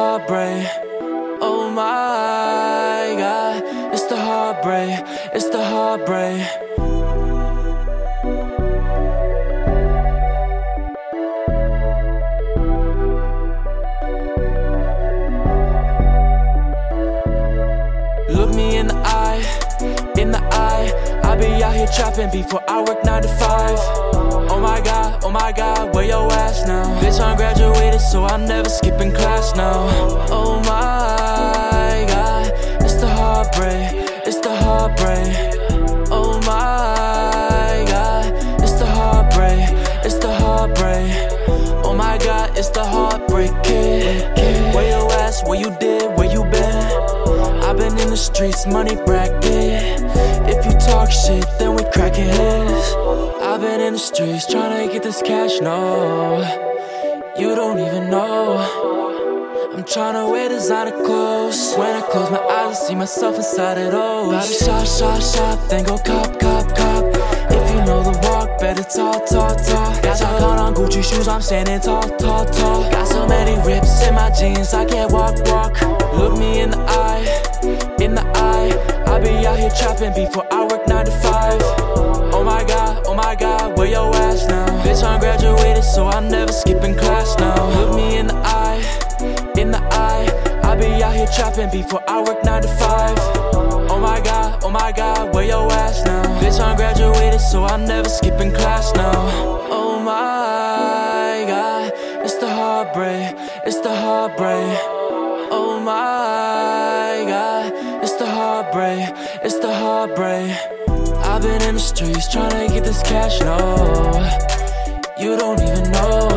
heartbreak. Oh my god, it's the heartbreak, it's the heartbreak. Look me in the eye, in the eye. I be out here trapping before I work 9 to 5. Oh my god, oh my god, where your ass now? Bitch, I'm graduated, so I'm never skipping class now. Oh my god, it's the heartbreak, it's the heartbreak. Oh my god, it's the heartbreak, it's the heartbreak. Oh my god, it's the heartbreak kid. Where your ass, where you did, where you been? I've been in the streets, money bracket. If you talk shit, then we cracking heads. I've been in the streets trying to get this cash, no. You don't even know. I'm trying to wear designer clothes. When I close my eyes, I see myself inside it all. About to shop, shop, shop, then go cop, cop, cop. If you know the walk, better talk, talk, talk. Got some caught on Gucci shoes, I'm standing tall, tall, tall. Got so many rips in my jeans, I can't walk, walk. Look me in the eye, in the eye. I be out here trapping before I work 9 to 5. Oh my god, oh my god, where your ass now? Bitch, I'm so I'm never skipping class now. Look me in the eye, in the eye. I'll be out here trapping before I work 9 to 5. Oh my god, oh my god, where your ass now? Bitch, I'm graduated, so I'm never skipping class now. Oh my god, it's the heartbreak, it's the heartbreak. Oh my god, it's the heartbreak, it's the heartbreak. I've been in the streets trying to get this cash, no. You don't even know.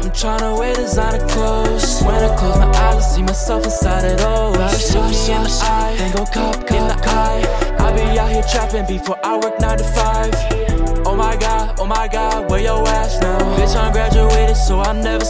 I'm trying to wear designer clothes. When I close my eyes, I see myself inside it all. Shot me in the eye, then go cop, in the eye. I be out here trapping before I work 9 to 5. Oh my god, oh my god, where your ass now? Bitch, I'm graduated, so I'm never